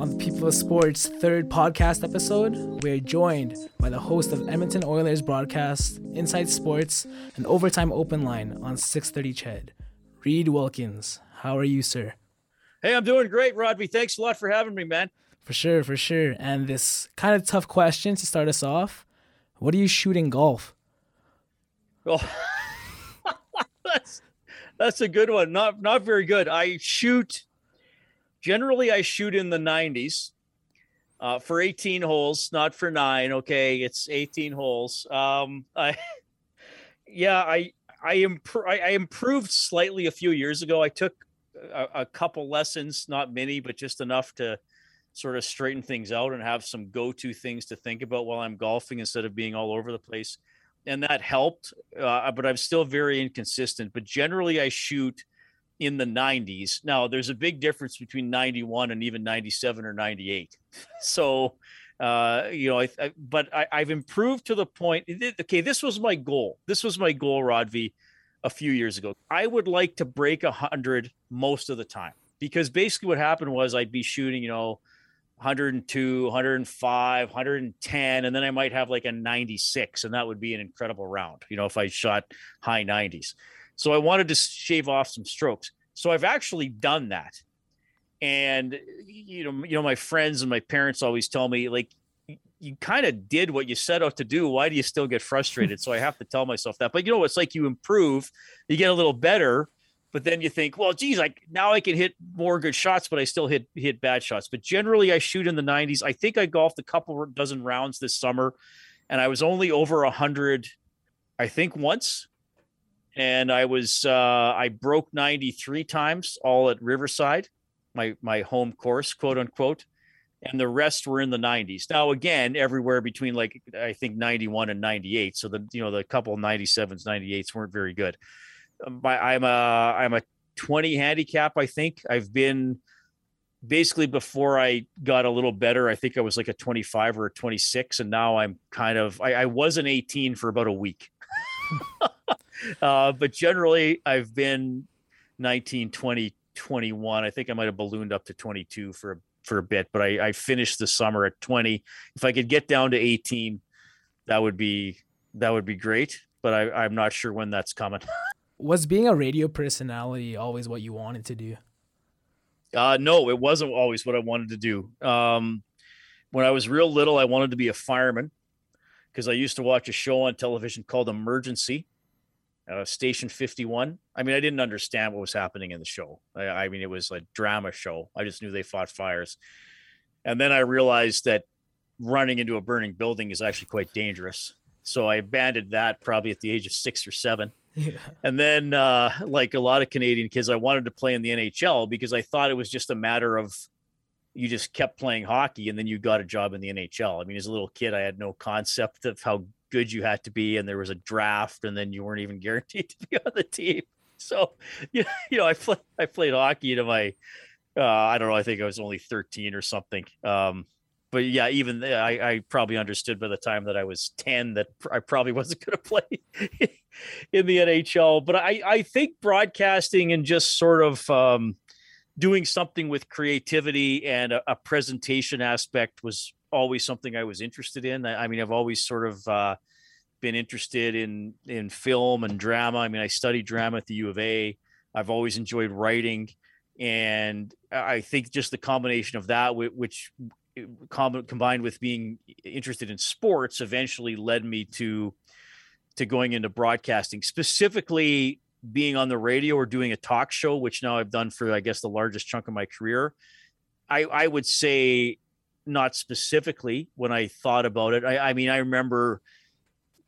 On the People of Sports third podcast episode, we are joined by the host of Edmonton Oilers broadcast, Inside Sports, and Overtime Open Line on 630 CHED. Reid Wilkins, how are you, sir? Hey, I'm doing great, Rodby. Thanks a lot for having me, man. For sure, for sure. And this kind of tough question to start us off. What do you shoot in golf? Well, oh. that's that's a good one. Not not very good. I shoot generally I shoot in the 90s uh, for 18 holes, not for nine. Okay, it's 18 holes. Um, I yeah, I I, imp- I, I improved slightly a few years ago. I took a, a couple lessons, not many, but just enough to sort of straighten things out and have some go-to things to think about while I'm golfing instead of being all over the place. And that helped, uh, but I'm still very inconsistent. But generally, I shoot in the 90s. Now, there's a big difference between 91 and even 97 or 98. So, uh, you know, I, I, but I, have improved to the point. Okay, this was my goal. This was my goal, Rodvi, a few years ago. I would like to break a hundred most of the time because basically what happened was I'd be shooting, you know, 102, 105, 110, and then I might have like a 96, and that would be an incredible round, you know, if I shot high 90s. So I wanted to shave off some strokes. So I've actually done that. And you know, you know, my friends and my parents always tell me, like, you kind of did what you set out to do. Why do you still get frustrated? so I have to tell myself that. But you know, it's like you improve, you get a little better, but then you think, well, geez, like now I can hit more good shots, but I still hit hit bad shots. But generally, I shoot in the 90s. I think I golfed a couple dozen rounds this summer, and I was only over hundred, I think once and I was uh, I broke 93 times, all at Riverside, my my home course, quote unquote, and the rest were in the 90s. Now again, everywhere between like I think 91 and 98. So the you know the couple 97s, 98s weren't very good. Um, I'm a I'm a 20 handicap. I think I've been basically before I got a little better. I think I was like a 25 or a 26, and now I'm kind of I, I was an 18 for about a week. uh, but generally, I've been 19, 20, 21. I think I might have ballooned up to 22 for a, for a bit, but I, I finished the summer at 20. If I could get down to 18, that would be that would be great. But I, I'm not sure when that's coming. Was being a radio personality always what you wanted to do? Uh, no, it wasn't always what I wanted to do. Um, when I was real little, I wanted to be a fireman because I used to watch a show on television called Emergency, uh, Station 51. I mean, I didn't understand what was happening in the show. I, I, mean, it was a drama show. I just knew they fought fires. And then I realized that running into a burning building is actually quite dangerous. So I abandoned that probably at the age of six or seven. Yeah. And then, uh, like a lot of Canadian kids, I wanted to play in the NHL because I thought it was just a matter of you just kept playing hockey and then you got a job in the NHL. I mean, as a little kid, I had no concept of how good you had to be, and there was a draft, and then you weren't even guaranteed to be on the team. So, you know, I played I played hockey to my uh, I don't know, I think I was only 13 or something. Um, but yeah, even I, I probably understood by the time that I was 10 that I probably wasn't going to play in the NHL. But I, I think broadcasting and just sort of um, doing something with creativity and a, a, presentation aspect was always something I was interested in. I, I mean, I've always sort of uh, been interested in in film and drama. I mean, I studied drama at the U of A. I've always enjoyed writing, and I think just the combination of that, which combined with being interested in sports, eventually led me to to going into broadcasting, specifically being on the radio or doing a talk show, which now I've done for I guess the largest chunk of my career. I, I would say not specifically when I thought about it. I, I mean, I remember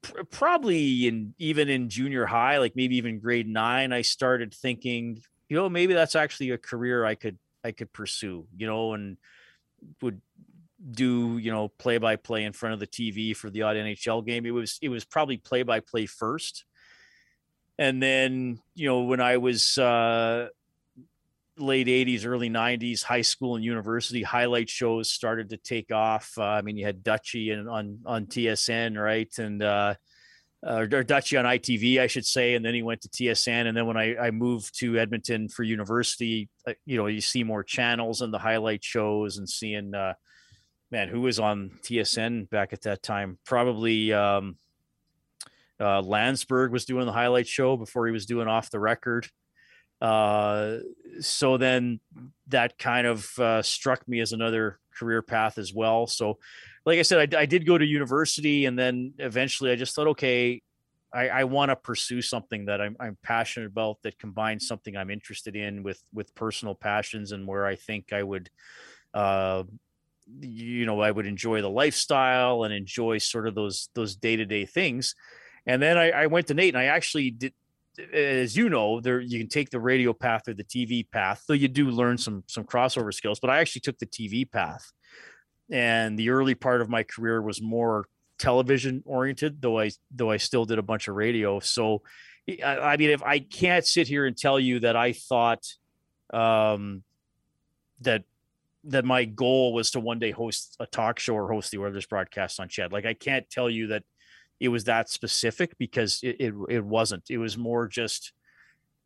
pr- probably in even in junior high, like maybe even grade nine, I started thinking, you know, maybe that's actually a career I could I could pursue, you know, and would do you know play by play in front of the TV for the odd NHL game. It was it was probably play by play first, and then you know when I was uh, late 80s early 90s high school and university highlight shows started to take off uh, i mean you had dutchy and on on tsn right and uh, or Dutchy on ITV, I should say, and then he went to TSN. And then when I, I moved to Edmonton for university, uh, you know, you see more channels and the highlight shows and seeing, uh, man, who was on TSN back at that time? Probably um, uh, Landsberg was doing the highlight show before he was doing off the record. Uh, so then that kind of uh, struck me as another career path as well. So, like I said, I, I did go to university, and then eventually I just thought, okay, I, I want to pursue something that I'm, I'm passionate about that combines something I'm interested in with with personal passions and where I think I would, uh, you know, I would enjoy the lifestyle and enjoy sort of those those day to day things. And then I, I went to NAIT, and I actually did as you know, there you can take the radio path or the TV path, though you do learn some some crossover skills. But I actually took the TV path, and the early part of my career was more television oriented, though I though I still did a bunch of radio. So, I, I mean, if I can't sit here and tell you that I thought um, that that my goal was to one day host a talk show or host the Oilers broadcast on CHED, like I can't tell you that it was that specific because it, it, it wasn't. It was more just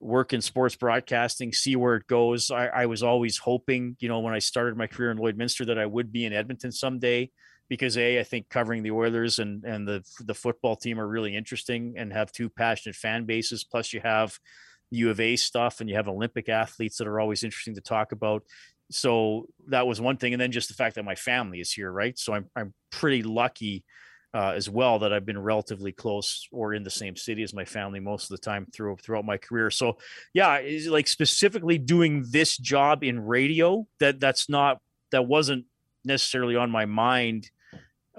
work in sports broadcasting, see where it goes. I, I was always hoping, you know, when I started my career in Lloydminster that I would be in Edmonton someday because a I think covering the Oilers and and the the football team are really interesting and have two passionate fan bases. Plus, you have U of A stuff and you have Olympic athletes that are always interesting to talk about. So that was one thing, and then just the fact that my family is here, right? So I'm I'm pretty lucky uh, as well that I've been relatively close or in the same city as my family most of the time through throughout my career. So yeah, like specifically doing this job in radio that that's not that wasn't necessarily on my mind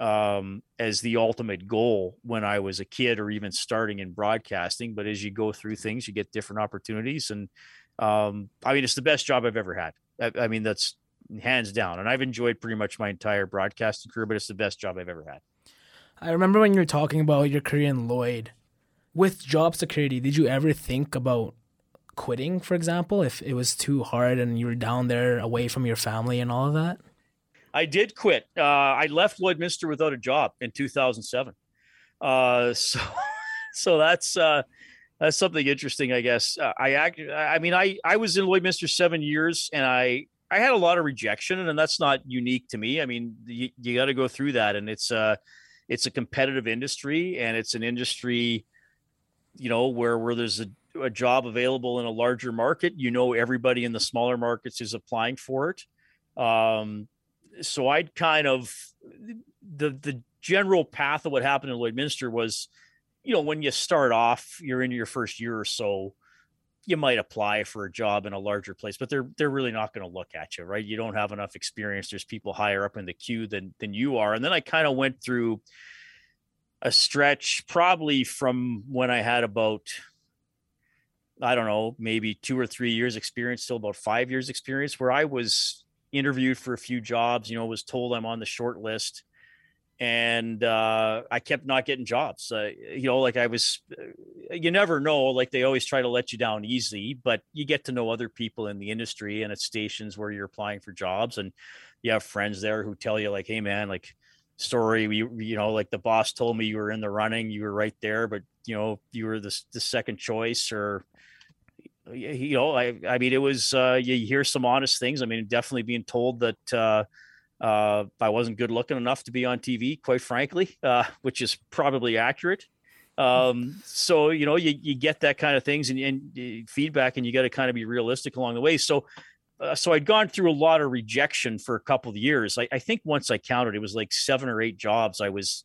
um, as the ultimate goal when I was a kid or even starting in broadcasting. But as you go through things, you get different opportunities, and um, I mean it's the best job I've ever had. I, I mean that's hands down, and I've enjoyed pretty much my entire broadcasting career, but it's the best job I've ever had. I remember when you were talking about your career in Lloyd. With job security, did you ever think about quitting, for example, if it was too hard and you were down there away from your family and all of that? I did quit. Uh, I left Lloydminster without a job in 2007. Uh, so, so that's uh, that's something interesting, I guess. Uh, I act. I mean, I I was in Lloydminster seven years, and I I had a lot of rejection, and that's not unique to me. I mean, you, you got to go through that, and it's uh it's a competitive industry and it's an industry you know where where there's a, a job available in a larger market you know everybody in the smaller markets is applying for it. Um, so i'd kind of the the general path of what happened in lloydminster was you know when you start off you're in your first year or so you might apply for a job in a larger place, but they're they're really not going to look at you, right? You don't have enough experience. There's people higher up in the queue than than you are. And then I kind of went through a stretch probably from when I had about I don't know, maybe 2 or 3 years experience till about 5 years experience where I was interviewed for a few jobs, you know, was told I'm on the short list and uh, I kept not getting jobs. Uh, you know, like I was, uh, you never know. Like they always try to let you down easy, but you get to know other people in the industry and at stations where you're applying for jobs, and you have friends there who tell you like, "Hey, man, like." story we you know like the boss told me you were in the running you were right there but you know you were the, the second choice or you know i i mean it was uh you hear some honest things i mean definitely being told that uh uh, I wasn't good looking enough to be on TV, quite frankly, uh, which is probably accurate. Um, so you know, you, you get that kind of things and, and uh, feedback, and you got to kind of be realistic along the way. So, uh, so I'd gone through a lot of rejection for a couple of years. I, I, think once I counted, it was like seven or eight jobs I was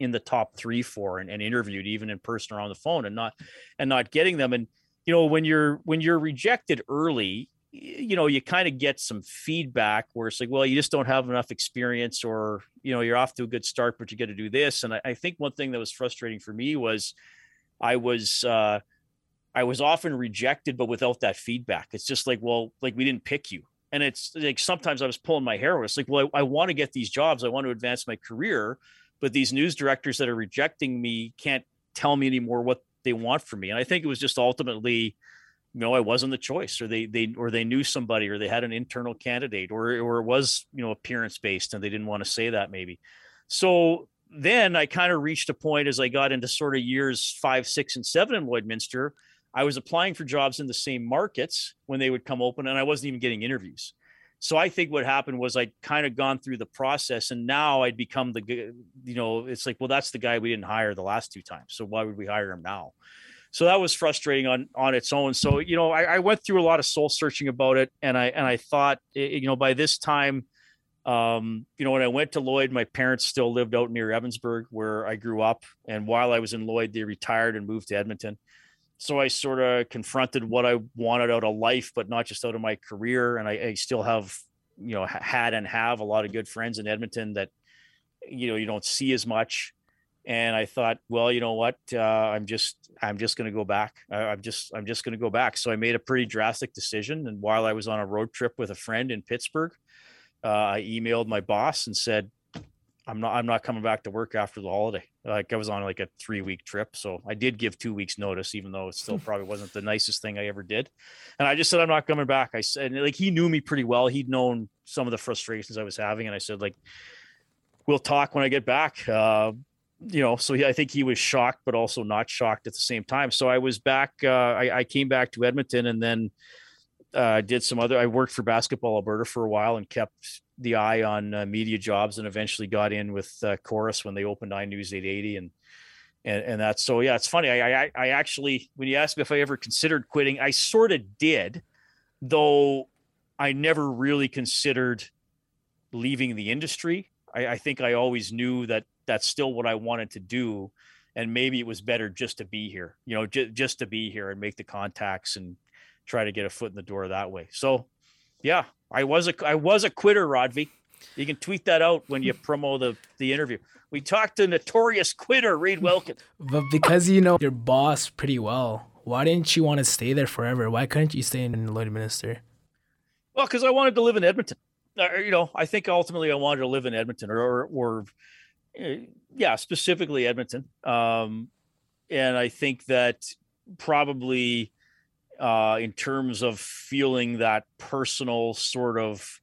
in the top three for and, and interviewed, even in person or on the phone, and not and not getting them. And you know, when you're when you're rejected early, you know, you kind of get some feedback where it's like, well, you just don't have enough experience, or you know, you're off to a good start, but you got to do this. And I, I, think one thing that was frustrating for me was I was uh, I was often rejected, but without that feedback. It's just like, well, like we didn't pick you. And it's like sometimes I was pulling my hair. It's like, well, I, I want to get these jobs, I want to advance my career, but these news directors that are rejecting me can't tell me anymore what they want from me. And I think it was just ultimately know, I wasn't the choice, or they they or they knew somebody, or they had an internal candidate, or or it was you know appearance based, and they didn't want to say that maybe. So then I kind of reached a point as I got into sort of years five, six, and seven in Lloydminster. I was applying for jobs in the same markets when they would come open, and I wasn't even getting interviews. So I think what happened was I'd kind of gone through the process, and now I'd become the, you know, it's like, well, that's the guy we didn't hire the last two times, so why would we hire him now? So that was frustrating on on its own. So you know, I, I went through a lot of soul searching about it, and I and I thought, you know, by this time um, you know, when I went to Lloyd, my parents still lived out near Evansburg, where I grew up. And while I was in Lloyd, they retired and moved to Edmonton. So I sort of confronted what I wanted out of life, but not just out of my career. And I, I still have, you know, had and have a lot of good friends in Edmonton that, you know, you don't see as much. And I thought, well, you know what? Uh, I'm just, I'm just going to go back. I, I'm just, I'm just going to go back. So I made a pretty drastic decision. And while I was on a road trip with a friend in Pittsburgh, uh, I emailed my boss and said, I'm not I'm not coming back to work after the holiday. Like I was on like a three week trip. So I did give two weeks notice, even though it still probably wasn't the nicest thing I ever did. And I just said I'm not coming back. I said like he knew me pretty well. He'd known some of the frustrations I was having. And I said, like, we'll talk when I get back. Uh, you know, so he, I think he was shocked, but also not shocked at the same time. So I was back, uh, I, I came back to Edmonton and then uh, did some other. I worked for Basketball Alberta for a while and kept the eye on uh, media jobs, and eventually got in with uh, Corus when they opened iNews 880, and and and that's so yeah. It's funny. I I, I actually when you asked me if I ever considered quitting, I sort of did, though I never really considered leaving the industry. I, I think I always knew that that's still what I wanted to do and maybe it was better just to be here you know j- just to be here and make the contacts and try to get a foot in the door that way. So, yeah, I was a I was a quitter, Rodvy. You can tweet that out when you promo the the interview. We talked to notorious quitter Reid Wilkins. But because you know your boss pretty well, why didn't you want to stay there forever? Why couldn't you stay in Lloydminster? Well, because I wanted to live in Edmonton. Uh, you know, I think ultimately I wanted to live in Edmonton, or or, or yeah, specifically Edmonton. Um, and I think that probably uh, in terms of feeling that personal sort of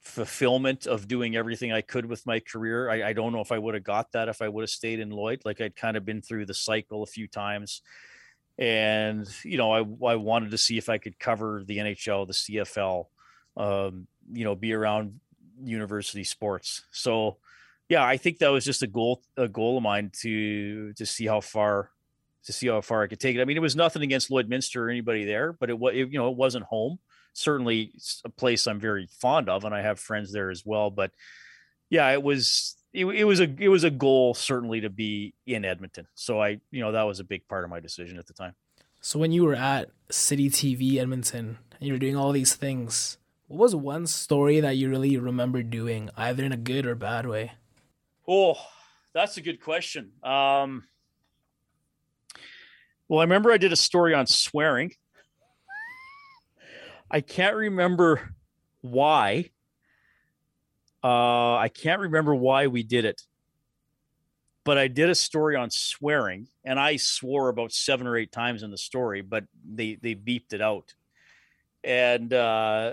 fulfillment of doing everything I could with my career. I, I don't know if I would have got that if I would have stayed in Lloyd. Like I'd kind of been through the cycle a few times. And, you know, I, I wanted to see if I could cover the NHL, the CFL, um, you know, be around university sports. So, yeah, I think that was just a goal, a goal of mine to, to see how far to see how far I could take it. I mean, it was nothing against Lloydminster or anybody there, but it was you know it wasn't home. Certainly, a place I'm very fond of, and I have friends there as well. But yeah, it was it, it was a it was a goal certainly to be in Edmonton. So I you know that was a big part of my decision at the time. So when you were at City TV Edmonton and you were doing all these things, what was one story that you really remember doing, either in a good or bad way? Oh, that's a good question. Um, well, I remember I did a story on swearing. I can't remember why. Uh, I can't remember why we did it, but I did a story on swearing, and I swore about seven or eight times in the story, but they they beeped it out. And uh,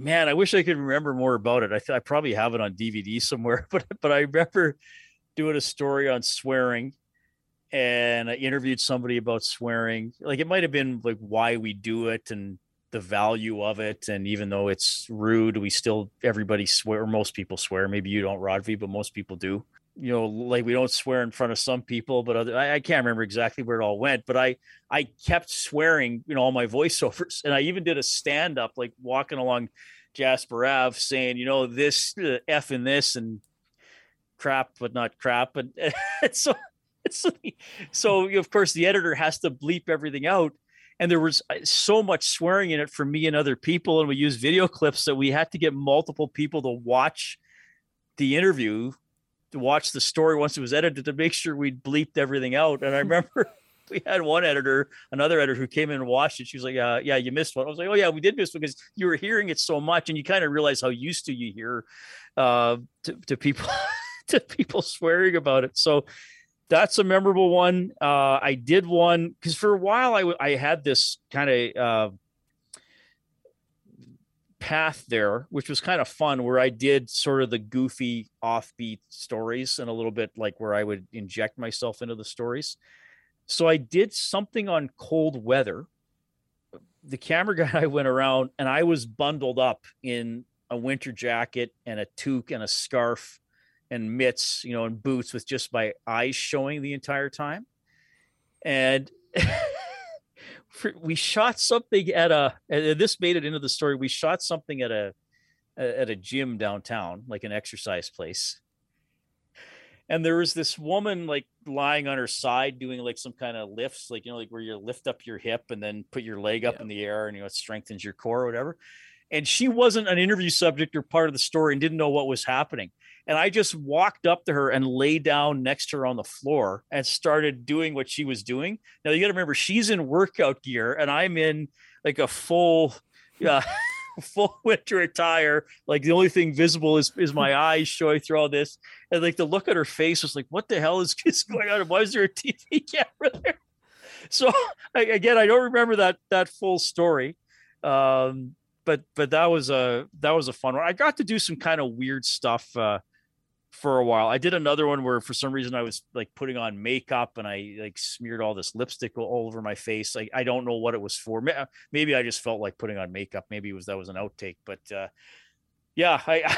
man, I wish I could remember more about it. I, th- I probably have it on DVD somewhere, but but I remember doing a story on swearing and I interviewed somebody about swearing. Like it might have been like why we do it and the value of it. And even though it's rude, we still everybody swear. Or most people swear. Maybe you don't, Rodvy, but most people do. You know, like we don't swear in front of some people, but other, I, I can't remember exactly where it all went. But I I kept swearing, you know, all my voiceovers, and I even did a stand up, like walking along Jasper Ave, saying, you know, this uh, f in this and crap, but not crap, and, and so so, so of course the editor has to bleep everything out and there was uh, so much swearing in it for me and other people and we used video clips that we had to get multiple people to watch the interview watch the story once it was edited to make sure we bleeped everything out. And i remember we had one editor another editor who came in and watched it. She was like uh, yeah you missed one. I was like oh yeah we did miss because you were hearing it so much and you kind of realize how used to you hear uh, to, to people to people swearing about it. So that's a memorable one. Uh, I did one because for a while I, I had this kind of uh, path there, which was kind of fun, where I did sort of the goofy offbeat stories and a little bit like where I would inject myself into the stories. So I did something on cold weather. The camera guy I went around and I was bundled up in a winter jacket and a toque and a scarf and mitts, you know, and boots with just my eyes showing the entire time. And we shot something at a this made it into the story we shot something at a at a gym downtown like an exercise place. And there was this woman like lying on her side doing like some kind of lifts like you know like where you lift up your hip and then put your leg up yeah. in the air and you know it strengthens your core or whatever. And she wasn't an interview subject or part of the story and didn't know what was happening and I just walked up to her and lay down next to her on the floor and started doing what she was doing. Now you got to remember she's in workout gear and I'm in like a full, yeah. full winter attire. Like the only thing visible is is my eyes showing through all this. And like the look at her face was like, what the hell is, is going on? Why is there a TV camera there? So again, I don't remember that that full story. Um, but but that was a that was a fun one. I got to do some kind of weird stuff uh, for a while. I did another one where for some reason I was like putting on makeup and I like smeared all this lipstick all over my face. Like I don't know what it was for. Maybe I just felt like putting on makeup. Maybe it was that was an outtake. But uh, yeah, I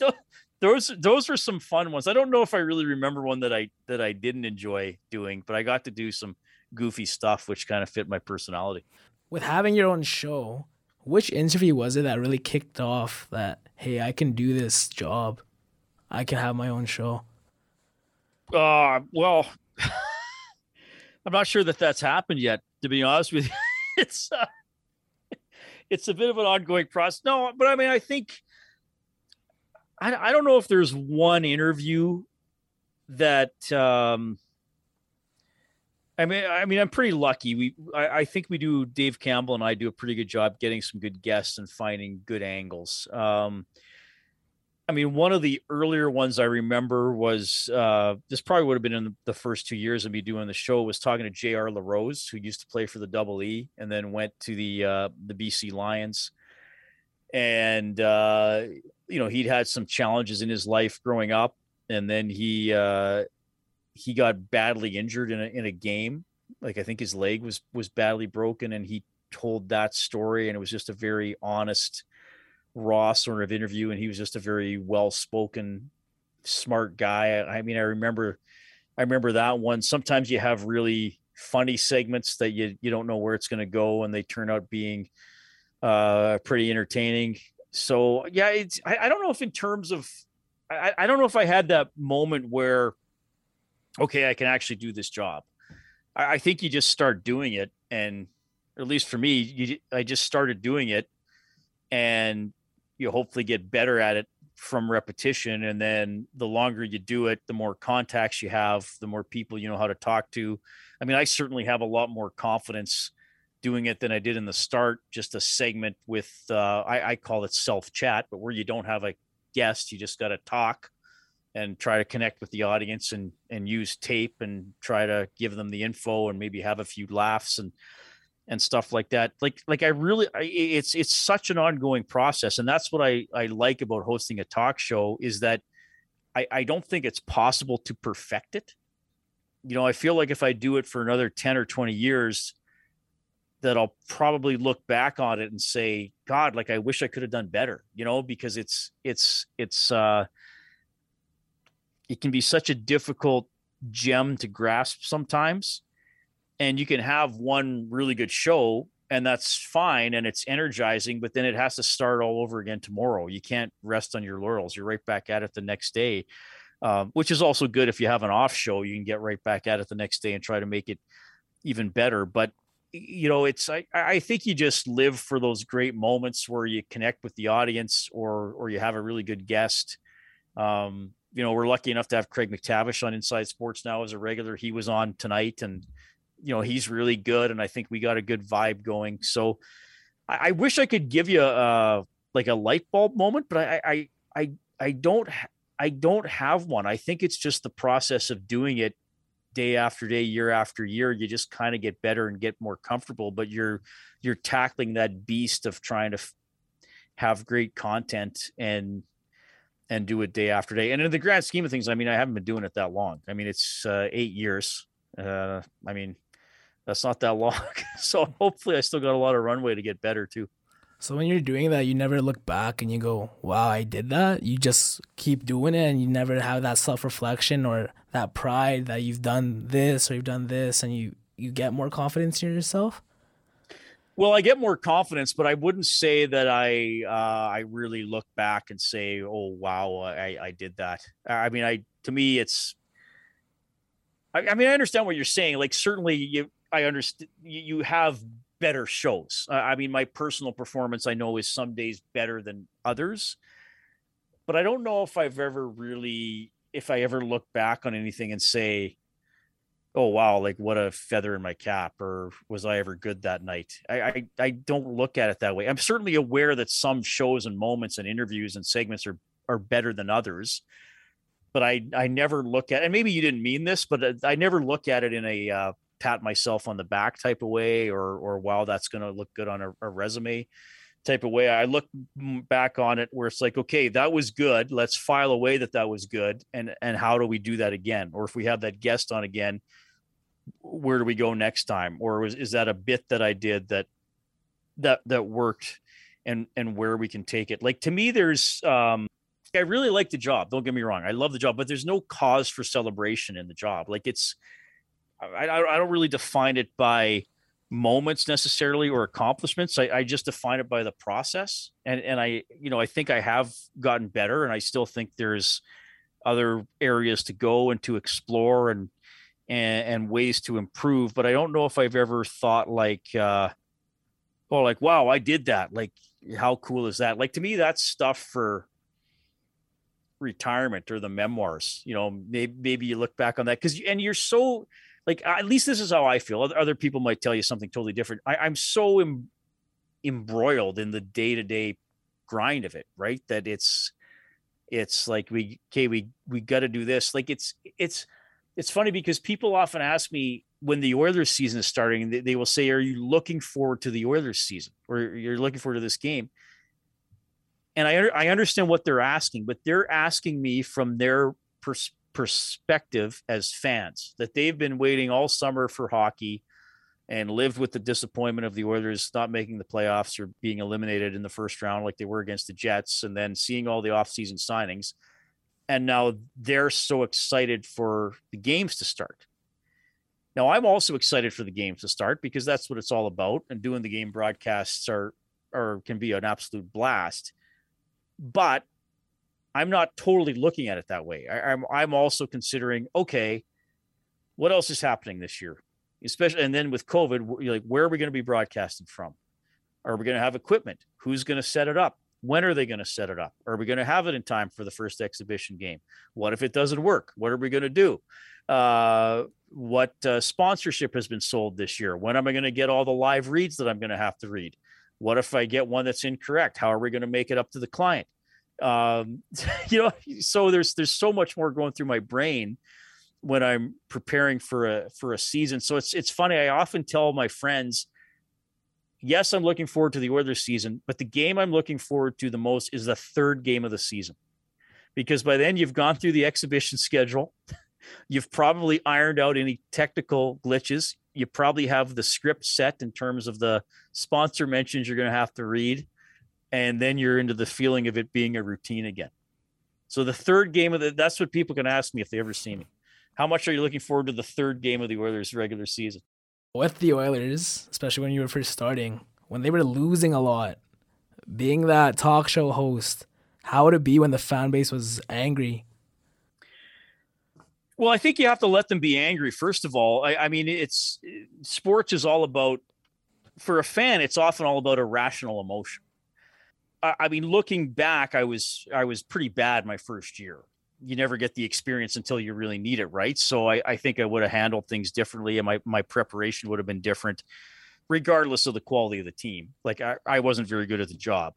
those those were some fun ones. I don't know if I really remember one that I that I didn't enjoy doing, but I got to do some goofy stuff which kind of fit my personality. With having your own show, which interview was it that really kicked off that hey, I can do this job? I can have my own show? Uh, well, I'm not sure that that's happened yet. To be honest with you, it's uh, it's a bit of an ongoing process. No, but I mean, I think I I don't know if there's one interview that um I mean, I mean, I'm pretty lucky. We, I, I, think we do. Dave Campbell and I do a pretty good job getting some good guests and finding good angles. Um, I mean, one of the earlier ones I remember was uh, this probably would have been in the first two years of me doing the show. Was talking to J.R. LaRose, who used to play for the Double E and then went to the uh, the BC Lions, and uh, you know he'd had some challenges in his life growing up, and then he uh, he got badly injured in a in a game. Like I think his leg was was badly broken, and he told that story, and it was just a very honest raw sort of interview and he was just a very well spoken smart guy. I mean i remember i remember that one. Sometimes you have really funny segments that you you don't know where it's going to go and they turn out being uh pretty entertaining. So yeah it's I, I don't know if in terms of I, I don't know if i had that moment where okay i can actually do this job. I, I think you just start doing it and at least for me you, i just started doing it and you hopefully get better at it from repetition. And then the longer you do it the more contacts you have the more people you know how to talk to. I mean i certainly have a lot more confidence doing it than i did in the start just a segment with uh, I, I call it self chat but where you don't have a guest you just got to talk and try to connect with the audience and and use tape and try to give them the info and maybe have a few laughs. And and stuff like that like like i really I, it's it's such an ongoing process and that's what i i like about hosting a talk show is that i i don't think it's possible to perfect it. You know i feel like if i do it for another 10 or 20 years that i'll probably look back on it and say god like i wish i could have done better you know because it's it's it's uh it can be such a difficult gem to grasp sometimes and you can have one really good show and that's fine and it's energizing but then it has to start all over again tomorrow. You can't rest on your laurels. You're right back at it the next day um, which is also good if you have an off show. You can get right back at it the next day and try to make it even better. But you know it's i i think you just live for those great moments where you connect with the audience or or you have a really good guest. Um you know we're lucky enough to have craig MacTavish on inside sports now as a regular. He was on tonight and you know he's really good, and I think we got a good vibe going. So I, I wish I could give you a like a light bulb moment, but I I I I don't I don't have one. I think it's just the process of doing it day after day, year after year. You just kind of get better and get more comfortable, but you're you're tackling that beast of trying to have great content and and do it day after day. And in the grand scheme of things, I mean, I haven't been doing it that long. I mean, it's uh, eight years. Uh, I mean, that's not that long. so hopefully, I still got a lot of runway to get better too. So when you're doing that, you never look back and you go, "Wow, I did that." You just keep doing it, and you never have that self reflection or that pride that you've done this or you've done this, and you you get more confidence in yourself. Well, I get more confidence, but I wouldn't say that I uh, I really look back and say, "Oh, wow, I, I did that." I mean, I to me, it's. I mean, I understand what you're saying. Like, certainly, you I understand you have better shows. I mean, my personal performance, I know, is some days better than others, but I don't know if I've ever really, if I ever look back on anything and say, oh wow like what a feather in my cap or was i ever good that night I, I i don't look at it that way i'm certainly aware that some shows and moments and interviews and segments are are better than others but i i never look at and maybe you didn't mean this but uh, i never look at it in a uh, pat myself on the back type of way or or wow that's going to look good on a, a resume type of way. I look back on it where it's like okay that was good. Let's file away that that was good and and how do we do that again? Or if we have that guest on again where do we go next time? Or is that a bit that i did that that that worked and and where we can take it? Like to me there's um i really like the job don't get me wrong. I love the job but there's no cause for celebration in the job. Like it's i i don't really define it by moments necessarily or accomplishments I, I just define it by the process and and i you know i think i have gotten better and i still think there's other areas to go and to explore and and, and ways to improve. But I don't know if I've ever thought like, uh, oh, like, wow, I did that. Like, how cool is that? Like, to me, that's stuff for retirement or the memoirs. You know, maybe, maybe you look back on that because, and you're so, like, at least this is how I feel. Other, people might tell you something totally different. I, I'm so em, embroiled in the day to day grind of it, right? That it's, it's like we okay we we got to do this like it's it's it's funny because people often ask me when the Oilers season is starting, they, they will say, Are you looking forward to the Oilers season or you're looking forward to this game? And I, I understand what they're asking, but they're asking me from their pers- perspective as fans that they've been waiting all summer for hockey and lived with the disappointment of the Oilers not making the playoffs or being eliminated in the first round like they were against the Jets, and then seeing all the offseason signings and now they're so excited for the games to start. Now I'm also excited for the games to start because that's what it's all about, and doing the game broadcasts are or can be an absolute blast. But I'm not totally looking at it that way. I, I'm I'm also considering okay, what else is happening this year, especially and then with COVID, like where are we going to be broadcasting from? Are we going to have equipment? Who's going to set it up? When are they going to set it up? Are we going to have it in time for the first exhibition game? What if it doesn't work? What are we going to do? Uh, what uh, sponsorship has been sold this year? When am I going to get all the live reads that I'm going to have to read? What if I get one that's incorrect? How are we going to make it up to the client? Um, you know, so there's there's so much more going through my brain when I'm preparing for a for a season. So it's it's funny. I often tell my friends yes, I'm looking forward to the Oilers season, but the game I'm looking forward to the most is the third game of the season. Because by then you've gone through the exhibition schedule. You've probably ironed out any technical glitches. You probably have the script set in terms of the sponsor mentions you're going to have to read. And then you're into the feeling of it being a routine again. So the third game of the that's what people can ask me if they ever see me. How much are you looking forward to the third game of the Oilers regular season? with the Oilers, especially when you were first starting, when they were losing a lot, being that talk show host, how would it be when the fan base was angry? Well, I think you have to let them be angry. First of all, I, I mean, it's sports is all about for a fan. It's often all about irrational emotion. I, mean, looking back, I was I was pretty bad my first year you never get the experience until you really need it, right? So I, I think I would have handled things differently, and my my preparation would have been different, regardless of the quality of the team. Like I, I wasn't very good at the job.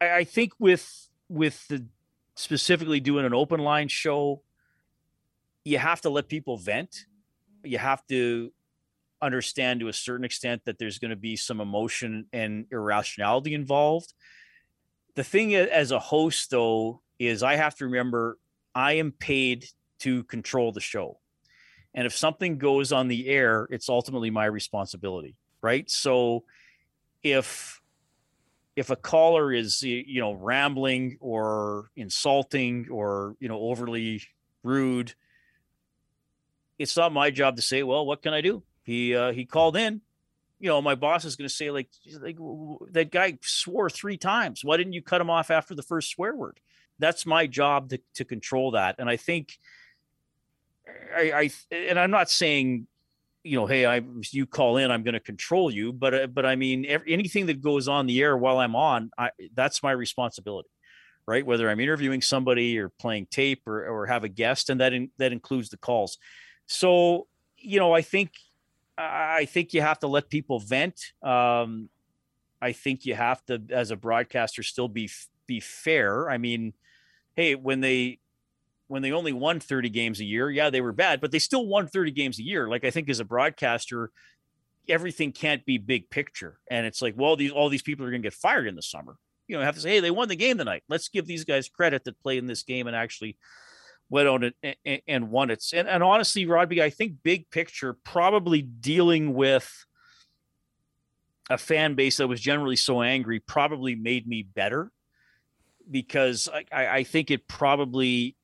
I, I think with with the specifically doing an open line show, you have to let people vent. You have to understand to a certain extent that there's going to be some emotion and irrationality involved the thing as a host though is I have to remember I am paid to control the show. And if something goes on the air, it's ultimately my responsibility, right? So if if a caller is you know rambling or insulting or you know overly rude, it's not my job to say, well, what can I do? He uh, he called in. You know, my boss is going to say like, like that guy swore three times. Why didn't you cut him off after the first swear word? That's my job to to control that. And I think I, I and I'm not saying you know, hey, I you call in, I'm going to control you. But uh, but I mean, every, anything that goes on the air while I'm on, I, that's my responsibility, right? Whether I'm interviewing somebody or playing tape or or have a guest, and that in, that includes the calls. So you know, I think I think you have to let people vent. Um, I think you have to, as a broadcaster, still be be fair. I mean, hey, when they when they only won 30 games a year, yeah, they were bad, but they still won 30 games a year. Like I think as a broadcaster, everything can't be big picture. And it's like, well, these all these people are going to get fired in the summer. You know, have to say, hey, they won the game tonight. Let's give these guys credit that played in this game and actually went on it and, and won it. And, and honestly, Rodby, I think big picture, probably dealing with a fan base that was generally so angry, probably made me better because I, I think it probably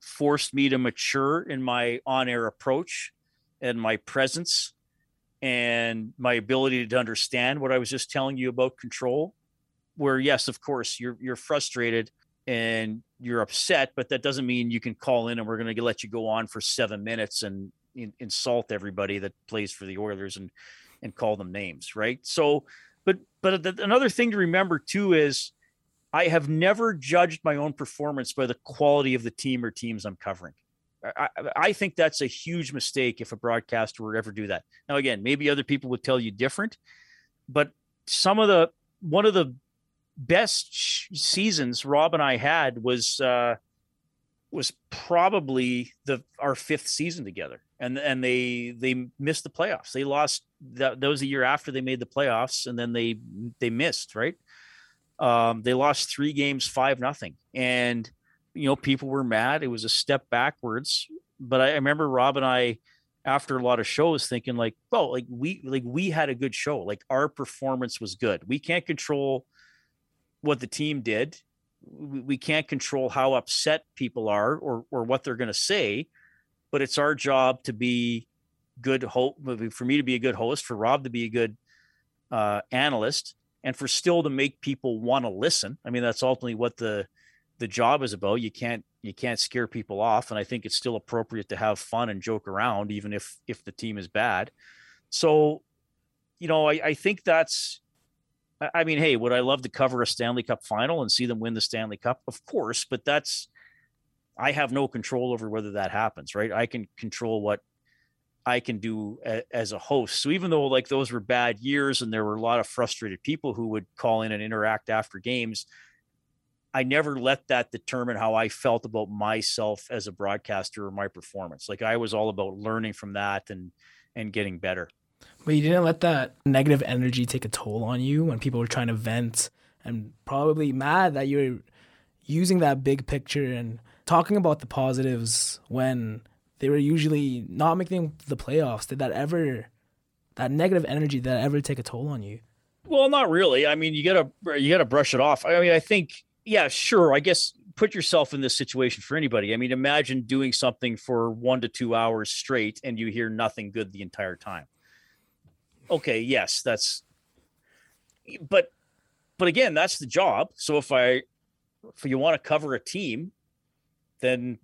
forced me to mature in my on-air approach and my presence and my ability to understand what I was just telling you about control. Where yes, of course, you're you're frustrated and you're upset, but that doesn't mean you can call in and we're going to let you go on for seven minutes and in, insult everybody that plays for the Oilers and and call them names, right? So, but but another thing to remember too is I have never judged my own performance by the quality of the team or teams I'm covering. I, I, think that's a huge mistake if a broadcaster would ever do that. Now, again, maybe other people would tell you different, but some of the one of the best seasons Rob and I had was uh, was probably the our fifth season together, and and they they missed the playoffs. They lost that, that was a year after they made the playoffs, and then they they missed right. Um, they lost three games, five nothing, and you know people were mad. It was a step backwards. But I, I remember Rob and I, after a lot of shows, thinking like, "Well, like we like we had a good show. Like our performance was good. We can't control what the team did. We, can't control how upset people are or or what they're going to say, but it's our job to be good hope for me to be a good host, for Rob to be a good uh, analyst, and for still to make people want to listen. I mean, that's ultimately what the the job is about. You can't you can't scare people off, and I think it's still appropriate to have fun and joke around, even if if the team is bad. So, you know, I, I think that's. I mean, hey, would I love to cover a Stanley Cup final and see them win the Stanley Cup? Of course, but that's I have no control over whether that happens, right? I can control what I can do a, as a host. So even though like those were bad years and there were a lot of frustrated people who would call in and interact after games, I never let that determine how I felt about myself as a broadcaster or my performance. Like I was all about learning from that and and getting better. But you didn't let that negative energy take a toll on you when people were trying to vent and probably mad that you're using that big picture and talking about the positives when they were usually not making the playoffs. Did that ever, that negative energy, that ever take a toll on you? Well, not really. I mean, you gotta you gotta brush it off. I mean, I think, yeah, sure. I guess put yourself in this situation for anybody. I mean, imagine doing something for one to two hours straight and you hear nothing good the entire time. Okay, yes, that's but but again, that's the job. So if I if you want to cover a team, then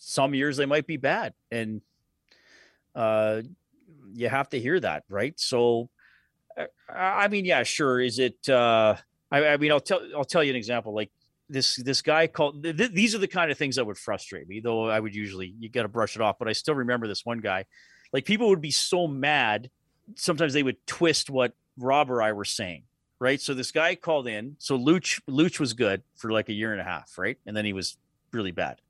some years they might be bad and uh you have to hear that right so uh, i mean yeah sure is it uh I, I mean i'll tell i'll tell you an example like this this guy called th- these are the kind of things that would frustrate me though i would usually you got to brush it off but i still remember this one guy like people would be so mad sometimes they would twist what rob or i were saying right so this guy called in so luch luch was good for like a year and a half right and then he was really bad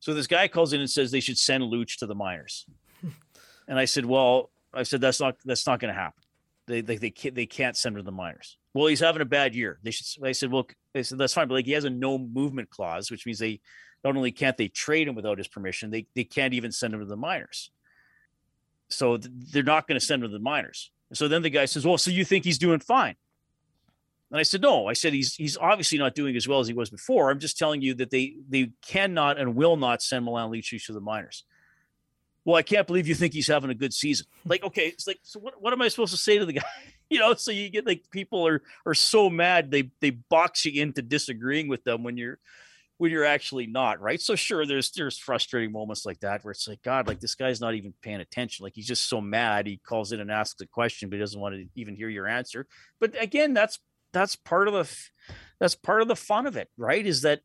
so this guy calls in and says they should send Luch to the minors. and I said, well, I said that's not that's not going to happen. They they they can't, they can't send him to the minors. Well, he's having a bad year. They should. I said, well, I said that's fine, but like he has a no movement clause, which means they not only can't they trade him without his permission, they they can't even send him to the minors. So they're not going to send him to the minors. So then the guy says, well, so you think he's doing fine? And I said, no. I said he's he's obviously not doing as well as he was before. I'm just telling you that they they cannot and will not send Milan Lucic to the minors. Well, I can't believe you think he's having a good season. Like, okay, it's like, so what, what am I supposed to say to the guy? you know, so you get like people are are so mad they they box you into disagreeing with them when you're when you're actually not right. So sure, there's there's frustrating moments like that where it's like God, like this guy's not even paying attention. Like he's just so mad. He calls in and asks a question, but he doesn't want to even hear your answer. But again, that's that's part of the that's part of the fun of it, right? Is that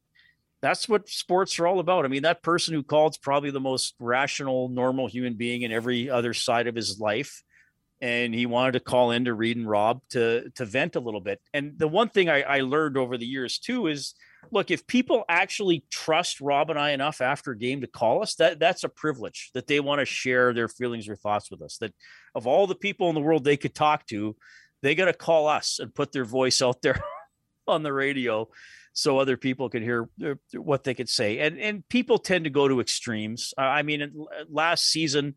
that's what sports are all about. I mean, that person who called is probably the most rational, normal human being in every other side of his life and he wanted to call in to Reid and Rob to to vent a little bit. And the one thing I, I learned over the years too is, look, if people actually trust Rob and I enough after a game to call us, that that's a privilege that they want to share their feelings or thoughts with us. That of all the people in the world they could talk to, they got to call us and put their voice out there on the radio so other people could hear what they could say. And and people tend to go to extremes. I mean, last season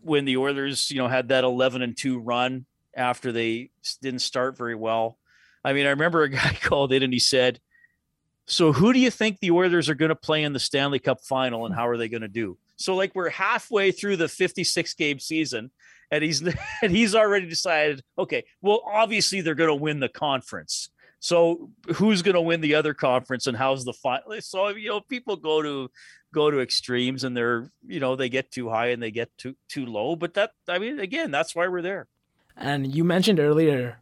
when the Oilers, you know, had that 11 and 2 run after they didn't start very well. I mean, I remember a guy called in and he said, "So who do you think the Oilers are going to play in the Stanley Cup final and how are they going to do?" So like we're halfway through the 56 game season and he's and he's already decided, okay, well obviously they're going to win the conference. So who's going to win the other conference and how's the final? So you know, people go to go to extremes and they're you know they get too high and they get too too low. But that I mean, again, that's why we're there. And you mentioned earlier,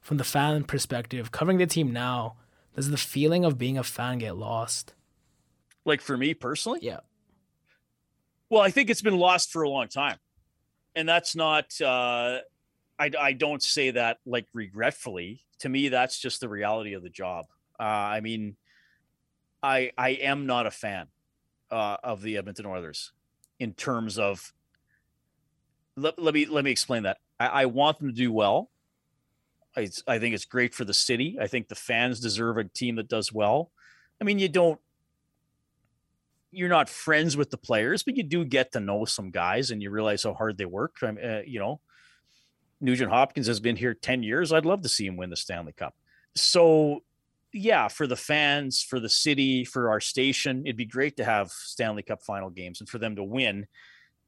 from the fan perspective, covering the team now, does the feeling of being a fan get lost? Like for me personally, yeah. Well, I think it's been lost for a long time, and that's not. uh I, I don't say that like regretfully. To me, that's just the reality of the job. Uh, I mean, I I am not a fan uh, of the Edmonton Oilers in terms of. Let, let me let me explain that. I, I want them to do well. I, I think it's great for the city. I think the fans deserve a team that does well. I mean, you don't you're not friends with the players, but you do get to know some guys and you realize how hard they work. I mean, uh, you know, Nugent Hopkins has been here 10 years. I'd love to see him win the Stanley Cup. So, yeah, for the fans, for the city, for our station, it'd be great to have Stanley Cup final games and for them to win.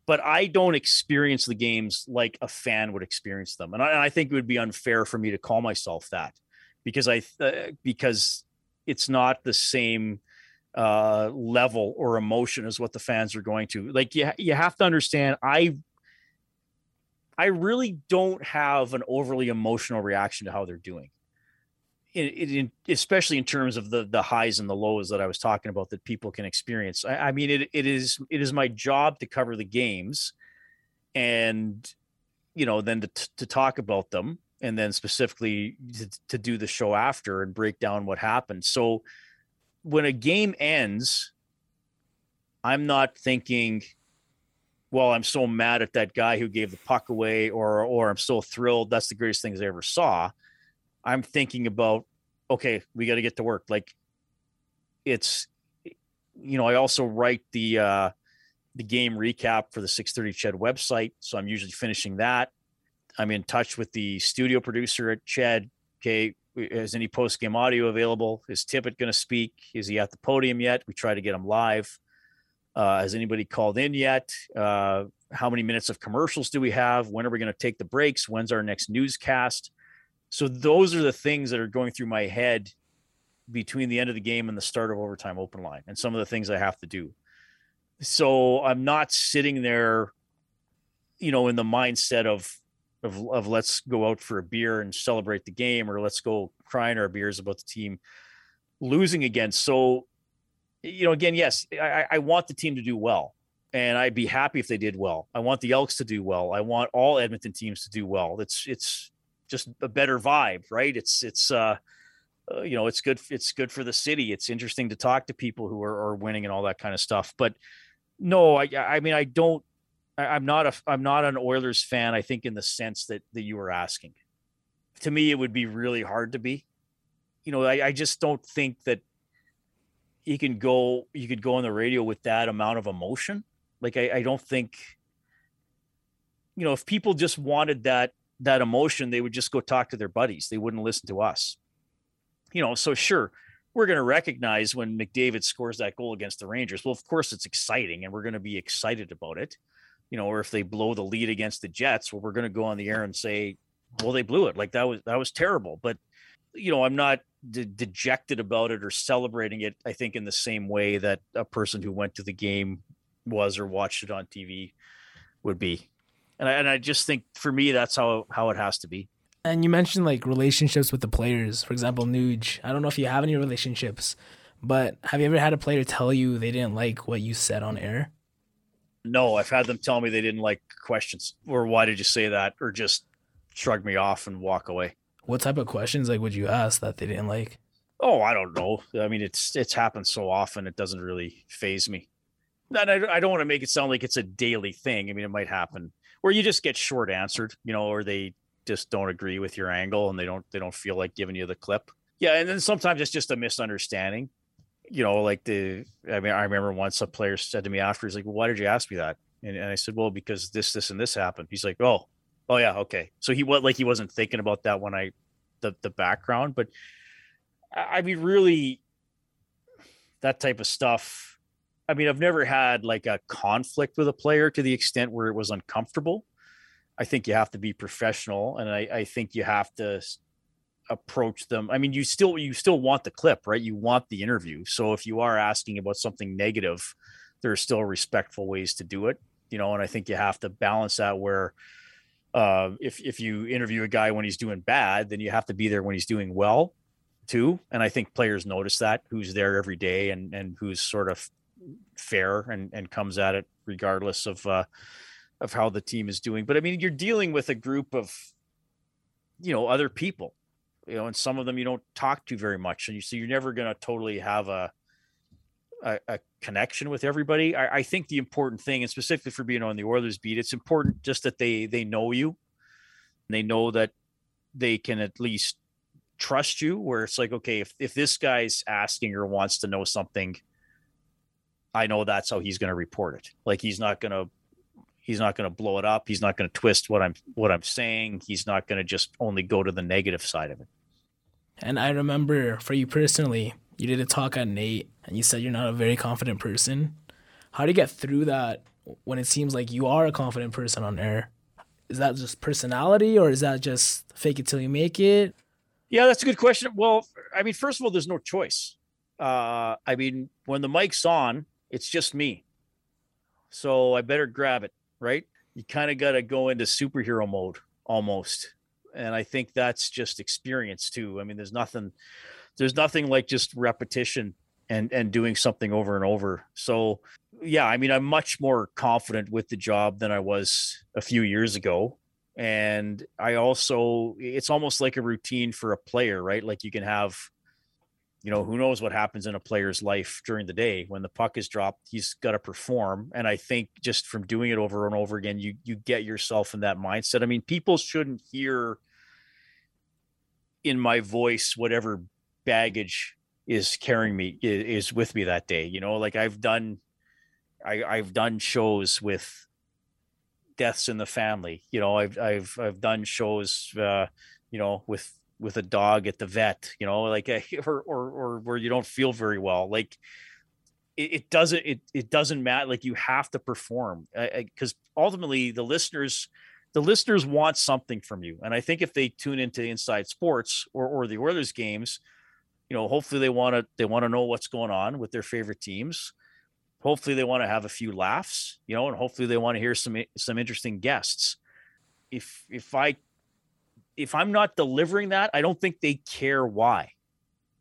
But I don't experience the games like a fan would experience them. And I, I think it would be unfair for me to call myself that because I, uh, because it's not the same uh level or emotion as what the fans are going to like you, you have to understand i I really don't have an overly emotional reaction to how they're doing. Especially in terms of the the highs and the lows that I was talking about that people can experience. I, I mean, it it is it is my job to cover the games, and you know, then to to talk about them, and then specifically to, to do the show after and break down what happened. So when a game ends, I'm not thinking well, I'm so mad at that guy who gave the puck away, or or I'm so thrilled. That's the greatest things I ever saw. I'm thinking about, okay, we got to get to work. Like it's, you know, I also write the uh, the game recap for the 630 CHED website, so I'm usually finishing that. I'm in touch with the studio producer at CHED. Okay, is any post game audio available? Is Tippett going to speak? Is he at the podium yet? We try to get him live. Uh, has anybody called in yet? Uh, how many minutes of commercials do we have? When are we going to take the breaks? When's our next newscast? So those are the things that are going through my head between the end of the game and the start of overtime open line, and some of the things I have to do. So I'm not sitting there, you know, in the mindset of of, of let's go out for a beer and celebrate the game, or let's go crying our beers about the team losing again. So you know, again, yes, I, I want the team to do well, and I'd be happy if they did well. I want the Elks to do well. I want all Edmonton teams to do well. It's it's just a better vibe, right? It's it's uh, uh, you know, it's good. It's good for the city. It's interesting to talk to people who are, are winning and all that kind of stuff. But no, I I mean, I don't. I, I'm not a I'm not an Oilers fan. I think in the sense that that you were asking to me, it would be really hard to be. You know, I, I just don't think that you can go you could go on the radio with that amount of emotion. Like I, I don't think you know, if people just wanted that that emotion, they would just go talk to their buddies. They wouldn't listen to us. You know, so sure, we're going to recognize when McDavid scores that goal against the Rangers. Well, of course, it's exciting, and we're going to be excited about it. You know, or if they blow the lead against the Jets, well, we're going to go on the air and say, "Well, they blew it. Like that was that was terrible." But you know, I'm not de- dejected about it or celebrating it. I think in the same way that a person who went to the game was or watched it on TV would be. And I, and I just think for me, that's how how it has to be. And you mentioned like relationships with the players. For example, Nuge. I don't know if you have any relationships, but have you ever had a player tell you they didn't like what you said on air? No, I've had them tell me they didn't like questions or why did you say that or just shrug me off and walk away. What type of questions like would you ask that they didn't like? Oh, I don't know. I mean, it's it's happened so often it doesn't really phase me. And I, I don't want to make it sound like it's a daily thing. I mean, it might happen where you just get short answered, you know, or they just don't agree with your angle and they don't they don't feel like giving you the clip. Yeah, and then sometimes it's just a misunderstanding. You know, like the I mean, I remember once a player said to me after, he's like, well, "Why did you ask me that?" And, and I said, "Well, because this, this, and this happened." He's like, "Oh, oh yeah, okay." So he was like he wasn't thinking about that when I the the background, but I mean, really, that type of stuff. I mean, I've never had like a conflict with a player to the extent where it was uncomfortable I think you have to be professional, and I, I think you have to approach them. I mean, you still you still want the clip, right? You want the interview. So if you are asking about something negative, there are still respectful ways to do it, you know. And I think you have to balance that where uh, if if you interview a guy when he's doing bad, then you have to be there when he's doing well too. And I think players notice that who's there every day and and who's sort of fair and and comes at it regardless of uh, of how the team is doing. But I mean, you're dealing with a group of, you know, other people, you know, and some of them you don't talk to very much, and you so you're never going to totally have a, a, a connection with everybody. I, I, think the important thing, and specifically for being on the Oilers beat, it's important just that they they know you, and they know that they can at least trust you. Where it's like, okay, if if this guy's asking or wants to know something. I know that's how he's going to report it. Like he's not going to he's not going to blow it up. He's not going to twist what i'm what i'm saying. He's not going to just only go to the negative side of it. And i remember for you personally you did a talk on NAIT and you said you're not a very confident person. How do you get through that when it seems like you are a confident person on air? Is that just personality or is that just fake it till you make it? Yeah that's a good question. Well i mean first of all there's no choice. Uh, i mean when the mic's on it's just me so i better grab it right? You kind of got to go into superhero mode almost. And I think that's just experience too. I mean, there's nothing, there's nothing like just repetition and and doing something over and over. So yeah, I mean, I'm much more confident with the job than I was a few years ago. And I also, it's almost like a routine for a player, right? Like you can have you know, who knows what happens in a player's life during the day when the puck is dropped, he's got to perform. And I think just from doing it over and over again, you you get yourself in that mindset. I mean, people shouldn't hear in my voice whatever baggage is carrying me is with me that day. You know, like I've done I, I've done shows with deaths in the family. You know, I've I've I've done shows uh, you know, with with a dog at the vet, you know, like eh, a, or, or, or where you don't feel very well. Like it, it doesn't, it, it doesn't matter. Like you have to perform eh, eh, because ultimately the listeners, the listeners want something from you. And I think if they tune into inside sports or, or the Oilers games, you know, hopefully they want to, they want to know what's going on with their favorite teams. Hopefully they want to have a few laughs, you know, and hopefully they want to hear some, some interesting guests. If, if I if I'm not delivering that, I don't think they care why.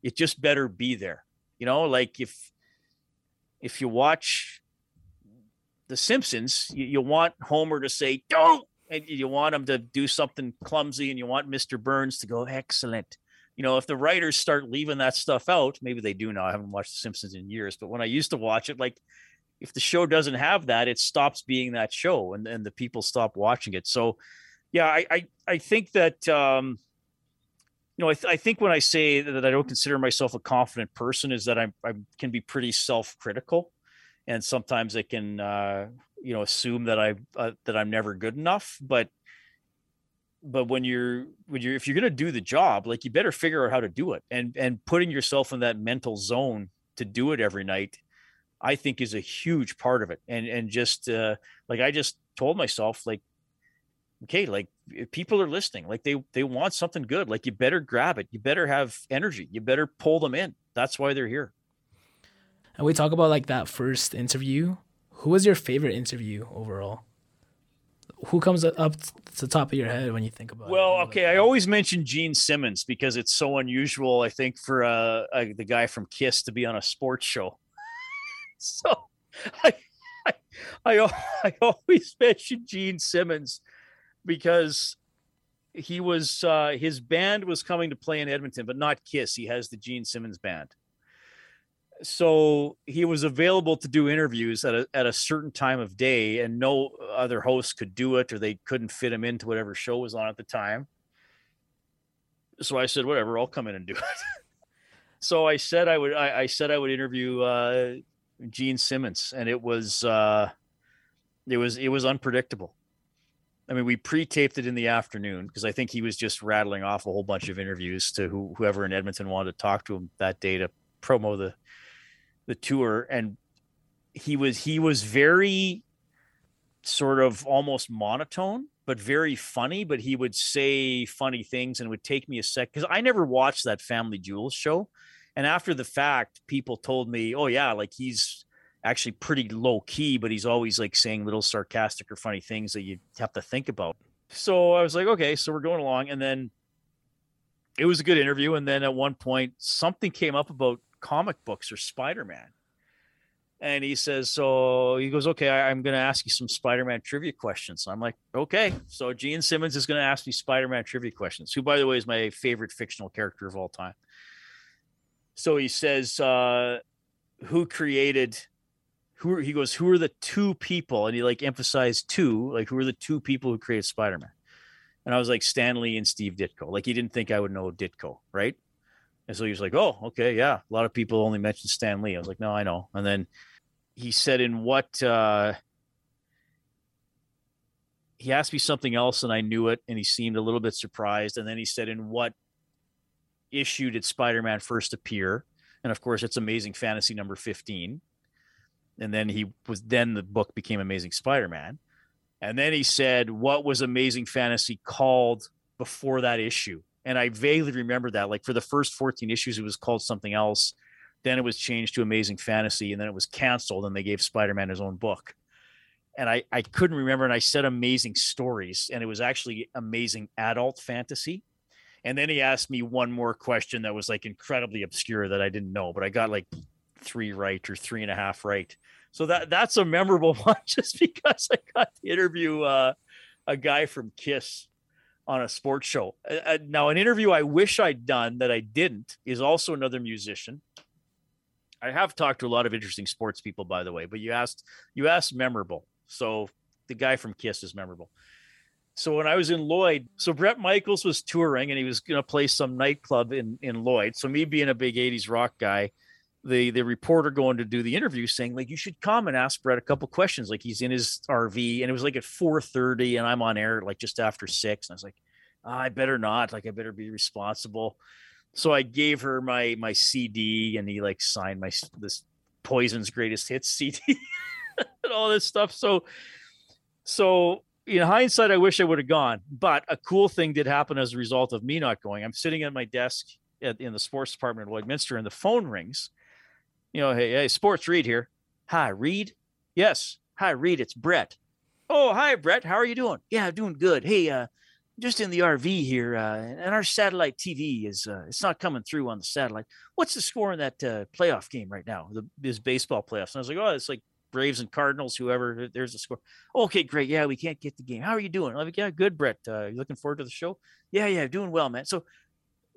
It just better be there. You know, like if if you watch The Simpsons, you, you want Homer to say "don't," and you want him to do something clumsy, and you want Mr. Burns to go excellent. You know, if the writers start leaving that stuff out, maybe they do now. I haven't watched The Simpsons in years, but when I used to watch it, like if the show doesn't have that, it stops being that show, and and the people stop watching it. So yeah, I, I, I think that um, you know, I, th- I think when I say that I don't consider myself a confident person is that I'm, I can be pretty self-critical. And sometimes I can, uh, you know, assume that I, uh, that I'm never good enough, but, but when you're, when you're, if you're going to do the job, like you better figure out how to do it. And, and putting yourself in that mental zone to do it every night, I think is a huge part of it. And, and just, uh, like I just told myself, like, okay, like people are listening, like they they want something good. Like you better grab it. You better have energy. You better pull them in. That's why they're here. And we talk about like that first interview. Who was your favorite interview overall? Who comes up to the top of your head when you think about well, it? Well, okay, I always mention Gene Simmons because it's so unusual. I think for uh, uh the guy from Kiss to be on a sports show. so I, I I I always mention Gene Simmons because he was uh, his band was coming to play in Edmonton, but not Kiss. He has the Gene Simmons band. So he was available to do interviews at a at a certain time of day, and no other host could do it, or they couldn't fit him into whatever show was on at the time. So I said, whatever, I'll come in and do it. so I said I would. I, I said I would interview uh, Gene Simmons, and it was uh, it was it was unpredictable. I mean, we pre-taped it in the afternoon because I think he was just rattling off a whole bunch of interviews to who, whoever in Edmonton wanted to talk to him that day to promo the the tour, and he was he was very sort of almost monotone, but very funny. But he would say funny things and would take me a sec because I never watched that Family Jewels show, and after the fact, people told me, "Oh yeah, like he's." Actually pretty low key, but he's always like saying little sarcastic or funny things that you have to think about. So I was like, okay, so we're going along. And then it was a good interview. And then at one point, something came up about comic books or Spider Man. And he says, so he goes, okay, I, am going to ask you some Spider Man trivia questions. I'm like, okay. So Gene Simmons is going to ask me Spider Man trivia questions, who, by the way, is my favorite fictional character of all time. So he says, uh, who created who are, he goes, who are the two people? And he like emphasized two, like who are the two people who created Spider Man? And I was like Stan Lee and Steve Ditko. Like he didn't think I would know Ditko, right? And so he was like, "Oh, okay, yeah." A lot of people only mentioned Stan Lee. I was like, "No, I know." And then he said, "In what?" uh He asked me something else, and I knew it, and he seemed a little bit surprised. And then he said, "In what issue did Spider-Man first appear?" And of course, it's Amazing Fantasy number fifteen and then he was then the book became Amazing Spider-Man. And then he said, "What was Amazing Fantasy called before that issue?" And I vaguely remember that. Like for the first 14 issues, it was called something else. Then it was changed to Amazing Fantasy, and then it was canceled, and they gave Spider-Man his own book. And I I couldn't remember, and I said Amazing Stories, and it was actually Amazing Adult Fantasy. And then he asked me one more question that was like incredibly obscure that I didn't know, but I got like three right or three and a half right. So that that's a memorable one just because I got to interview uh, a guy from Kiss on a sports show. Uh, uh, now, an interview I wish I'd done that I didn't is also another musician. I have talked to a lot of interesting sports people, by the way, but you asked you asked memorable. So the guy from Kiss is memorable. So when I was in Lloyd, so Bret Michaels was touring and he was going to play some nightclub in in Lloyd. So me being a big '80s rock guy, the the reporter going to do the interview saying like you should come and ask Bret a couple questions. Like he's in his RV and it was like at 4:30 and I'm on air like just after 6 and I was like oh, I better not. Like I better be responsible. So I gave her my my CD and he like signed my this Poison's greatest hits CD and all this stuff. So so in hindsight I wish I would have gone but a cool thing did happen as a result of me not going. I'm sitting at my desk at, in the sports department at Lloydminster and the phone rings you know, hey, hey, sports Reid here. Hi, Reid. Yes. Hi, Reid. It's Bret. Oh, hi, Bret. How are you doing? Yeah, doing good. Hey, uh, just in the RV here, uh, and our satellite TV is uh, it's not coming through on the satellite. What's the score in that uh, playoff game right now? The this baseball playoffs. And I was like, oh, it's like Braves and Cardinals, whoever. There's a score. okay, great. Yeah, we can't get the game. How are you doing? I'm like, yeah, good, Bret. Uh, you looking forward to the show? Yeah, yeah, doing well, man. So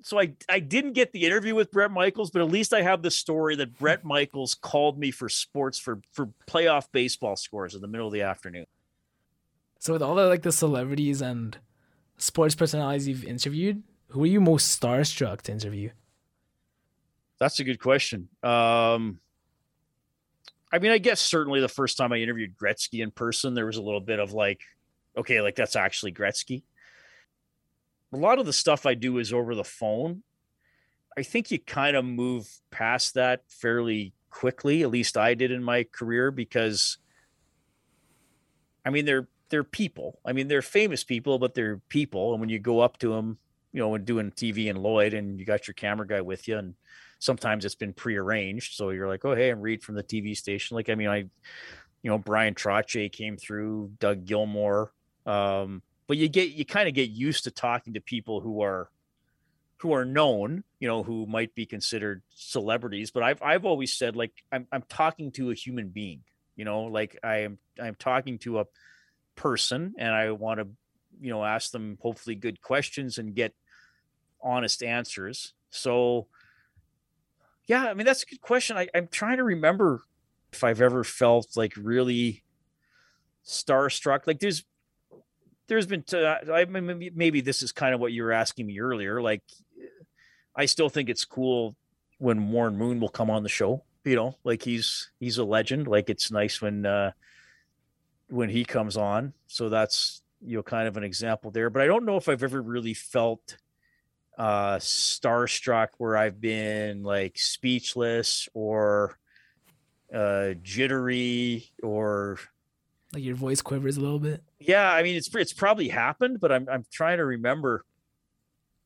so I I didn't get the interview with Bret Michaels, but at least I have the story that Bret Michaels called me for sports for for playoff baseball scores in the middle of the afternoon. So with all the like the celebrities and sports personalities you've interviewed, Who are you most starstruck to interview? That's a good question. Um, I mean, I guess certainly the first time I interviewed Gretzky in person, there was a little bit of like, okay, like that's actually Gretzky. A lot of the stuff I do is over the phone. I think you kind of move past that fairly quickly. At least I did in my career because, I mean, they're they're people. I mean, they're famous people, but they're people. And when you go up to them, you know, when doing TV and Lloyd, and you got your camera guy with you, and sometimes it's been prearranged. So you're like, oh, hey, I'm Reid from the TV station. Like, I mean, I, you know, Bryan Trottier came through, Doug Gilmour. Um, but you get, you kind of get used to talking to people who are, who are known, you know, who might be considered celebrities. But I've, I've always said, like, I'm, I'm talking to a human being, you know, like I am, I'm talking to a person and I want to, you know, ask them hopefully good questions and get honest answers. So, yeah, I mean that's a good question. I, I'm trying to remember if I've ever felt like really starstruck. Like there's there's been t- I mean, maybe this is kind of what you were asking me earlier. Like I still think it's cool when Warren Moon will come on the show. You know, like he's he's a legend. Like it's nice when uh when he comes on. So that's you know kind of an example there. But I don't know if I've ever really felt uh starstruck where I've been like speechless or uh jittery or like your voice quivers a little bit. Yeah, I mean it's it's probably happened, but I'm I'm trying to remember.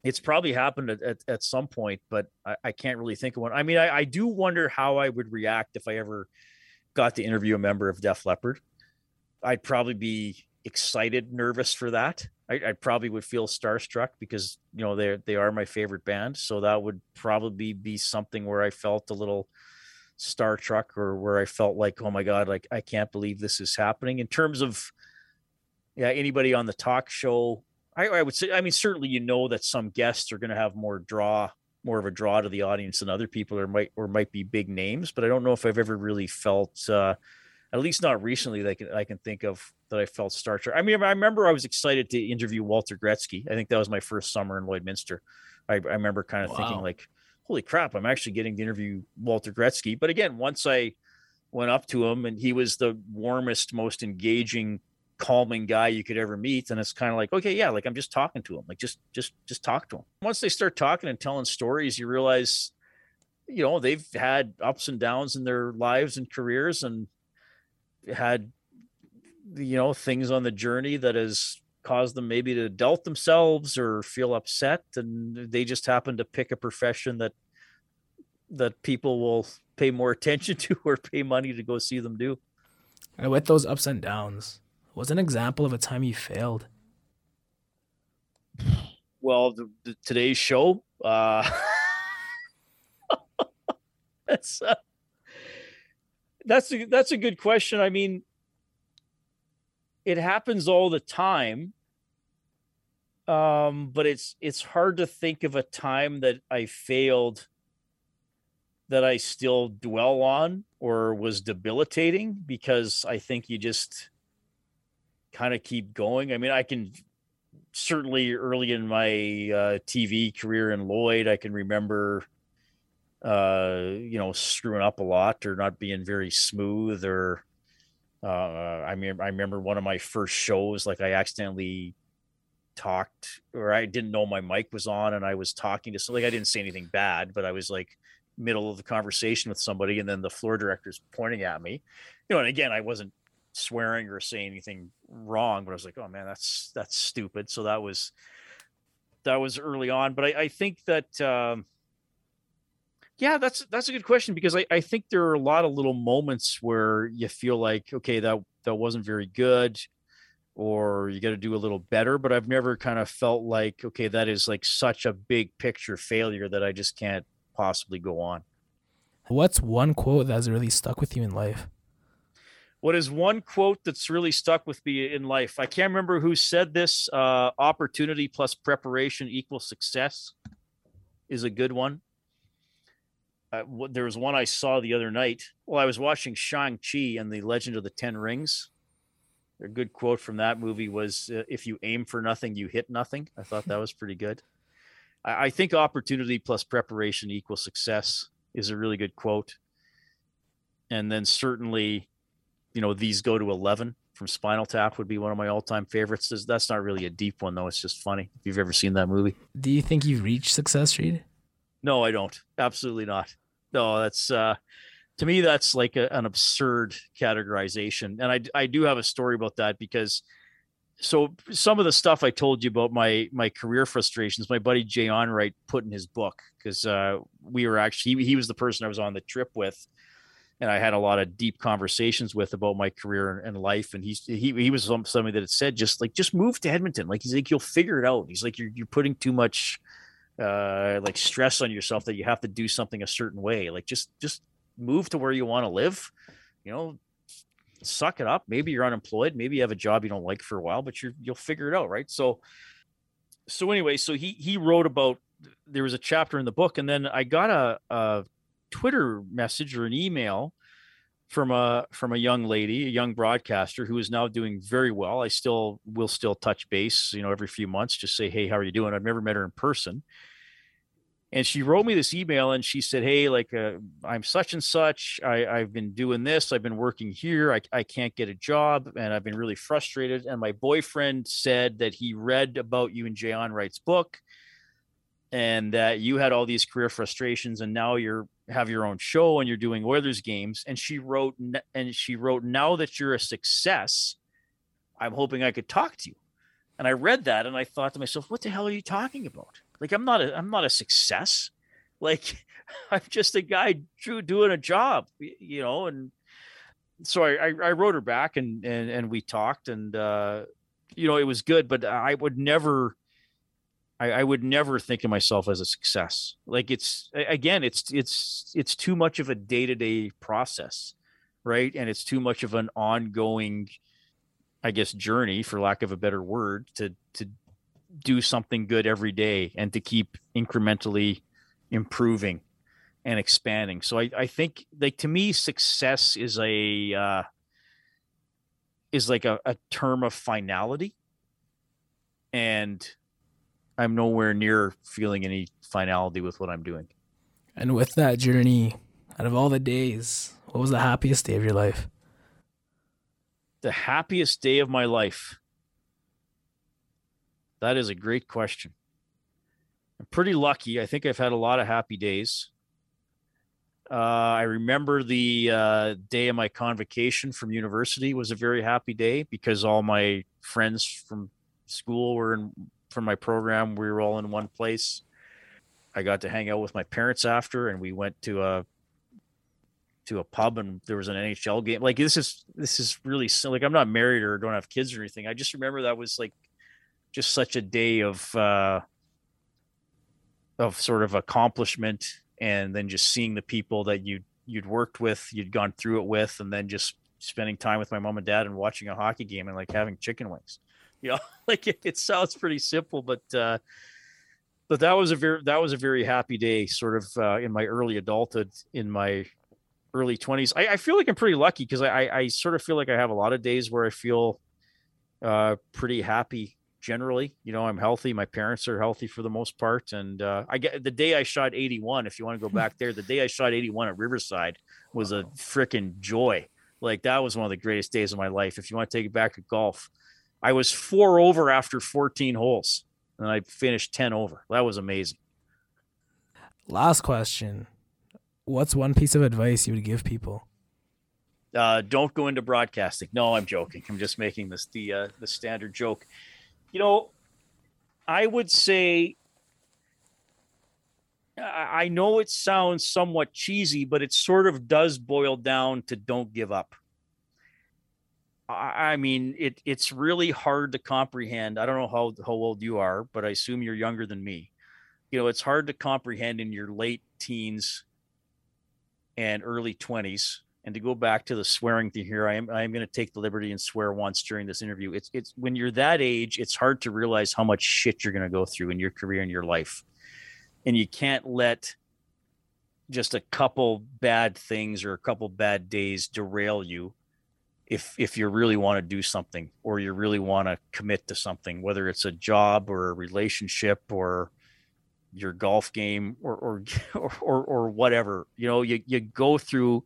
It's probably happened at, at, at some point, but I, I, can't really think of one. I mean, I, I do wonder how I would react if I ever got to interview a member of Def Leppard. I'd probably be excited, nervous for that. I, I, probably would feel starstruck because you know they they are my favorite band. So that would probably be something where I felt a little starstruck or where I felt like, oh my God, like I can't believe this is happening. In terms of yeah, anybody on the talk show, I, I would say, I mean, certainly you know that some guests are going to have more draw, more of a draw to the audience than other people, or might or might be big names. But I don't know if I've ever really felt. Uh, at least not recently that I can, I can think of that I felt starstruck. I mean, I remember I was excited to interview Walter Gretzky. I think that was my first summer in Lloydminster. I, I remember kind of wow. thinking like, holy crap, I'm actually getting to interview Walter Gretzky. But again, once I went up to him and he was the warmest, most engaging, calming guy you could ever meet. And it's kind of like, okay, yeah, like I'm just talking to him. Like just, just, just talk to him. Once they start talking and telling stories, you realize, you know, they've had ups and downs in their lives and careers and had you know things on the journey that has caused them maybe to doubt themselves or feel upset and they just happen to pick a profession that that people will pay more attention to or pay money to go see them do and with those ups and downs was an example of a time you failed well the, the, today's show uh that's uh, that's a, that's a good question. I mean, it happens all the time. Um, but it's it's hard to think of a time that I failed that I still dwell on or was debilitating because I think you just kind of keep going. I mean, I can certainly early in my uh, TV career in Lloyd, I can remember uh, you know, screwing up a lot or not being very smooth or uh, I mean, I remember one of my first shows, like I accidentally talked or I didn't know my mic was on and I was talking to somebody. I didn't say anything bad, but I was like middle of the conversation with somebody and then the floor director's pointing at me, you know, and again, I wasn't swearing or saying anything wrong, but I was like, oh man, that's, that's stupid. So that was, that was early on. But I, I think that, um, yeah, that's that's a good question because I, I think there are a lot of little moments where you feel like, okay, that that wasn't very good, or you got to do a little better. But I've never kind of felt like, okay, that is like such a big picture failure that I just can't possibly go on. What's one quote that's really stuck with you in life? What is one quote that's really stuck with me in life? I can't remember who said this. Uh, opportunity plus preparation equals success is a good one uh, there was one I saw the other night. Well, I was watching Shang Chi and the Legend of the Ten Rings. A good quote from that movie was, uh, "If you aim for nothing, you hit nothing." I thought that was pretty good. I, I think opportunity plus preparation equals success is a really good quote. And then certainly, you know, these go to 11 from Spinal Tap would be one of my all time favorites. That's not really a deep one, though. It's just funny. If you've ever seen that movie, do you think you've reached success, Reid? No, I don't. Absolutely not. No, that's, uh, to me, that's like a, an absurd categorization. And I, I do have a story about that because so some of the stuff I told you about my my career frustrations, my buddy Jay Onrait put in his book because uh, we were actually he, he was the person I was on the trip with, and I had a lot of deep conversations with about my career and life. And he's he he was somebody that had said just like just move to Edmonton, like he's like you'll figure it out. He's like you're you're putting too much uh like stress on yourself that you have to do something a certain way. Like just just move to where you want to live. You know, suck it up. Maybe you're unemployed. Maybe you have a job you don't like for a while, but you're you'll figure it out, right? So, so anyway, so he he wrote about there was a chapter in the book, and then I got a, a Twitter message or an email from a from a young lady, a young broadcaster who is now doing very well. I still will still touch base, you know, every few months, just say, hey, how are you doing? I've never met her in person and she wrote me this email and she said hey like uh, i'm such and such. I, i've been doing this. I've been working here. I, I can't get a job and i've been really frustrated. And my boyfriend said that he read about you in Jay Onrait's book and that you had all these career frustrations and now you're have your own show and you're doing oilers games. And she wrote and she wrote now that you're a success i'm hoping i could talk to you. And i read that and i thought to myself what the hell are you talking about like I'm not a I'm not a success. Like I'm just a guy Drew doing a job, you know. And so I, I wrote her back and and and we talked and uh, you know it was good, but I would never. I, I would never think of myself as a success. Like it's again, it's it's it's too much of a day to day process, right? And it's too much of an ongoing, I guess, journey, for lack of a better word, to to do something good every day and to keep incrementally improving and expanding. So I, I think like to me, success is a uh, is like a, a term of finality. And I'm nowhere near feeling any finality with what I'm doing. And with that journey, out of all the days, what was the happiest day of your life? The happiest day of my life. That is a great question. I'm pretty lucky. I think I've had a lot of happy days. Uh, I remember the uh, day of my convocation from university was a very happy day because all my friends from school were in from my program. We were all in one place. I got to hang out with my parents after, and we went to a to a pub, and there was an NHL game. Like this is this is really like I'm not married or don't have kids or anything. I just remember that was like just such a day of uh, of sort of accomplishment, and then just seeing the people that you you'd worked with, you'd gone through it with, and then just spending time with my mom and dad and watching a hockey game and like having chicken wings. You know, like it, it sounds pretty simple, but uh, but that was a very that was a very happy day, sort of uh, in my early adulthood, in my early 20s. I, I feel like I'm pretty lucky because I, I, I sort of feel like I have a lot of days where I feel uh, pretty happy generally you know i'm healthy my parents are healthy for the most part and uh, i get the day i shot 81 if you want to go back there the day i shot 81 at riverside was a freaking joy like that was one of the greatest days of my life if you want to take it back to golf i was four over after 14 holes and i finished 10 over that was amazing last question what's one piece of advice you would give people uh, don't go into broadcasting. No, I'm joking. I'm just making this the uh, the standard joke. You know, I would say I know it sounds somewhat cheesy, but it sort of does boil down to don't give up. I mean, it it's really hard to comprehend. I don't know how, how old you are, but I assume you're younger than me. You know, it's hard to comprehend in your late teens and early 20s and to go back to the swearing thing here, I am I am going to take the liberty and swear once during this interview. It's it's when you're that age, it's hard to realize how much shit you're going to go through in your career and your life, and you can't let just a couple bad things or a couple bad days derail you if if you really want to do something or you really want to commit to something whether it's a job or a relationship or your golf game or or or, or whatever. You know, you you go through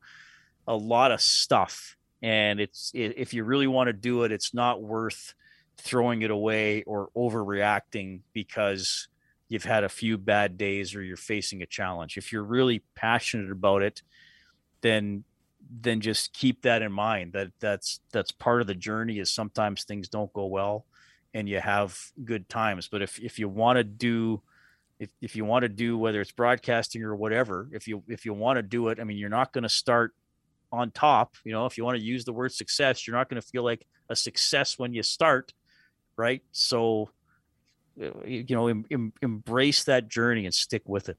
a lot of stuff, and it's if you really want to do it, it's not worth throwing it away or overreacting because you've had a few bad days or you're facing a challenge. If you're really passionate about it, then then just keep that in mind that that's that's part of the journey is sometimes things don't go well and you have good times but if if you want to do if, if you want to do whether it's broadcasting or whatever if you if you want to do it i mean you're not going to start on top you know if you want to use the word success you're not going to feel like a success when you start right so uh, you know em, em, embrace that journey and stick with it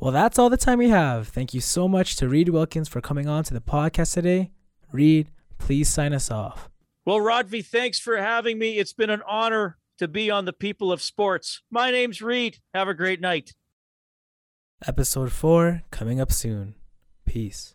well, that's all the time we have. Thank you so much to Reid Wilkins for coming on to the podcast today. Reid, please sign us off. Well, Rodvi, thanks for having me. It's been an honor to be on the People of Sports. My name's Reid. Have a great night. Episode 4 coming up soon. Peace.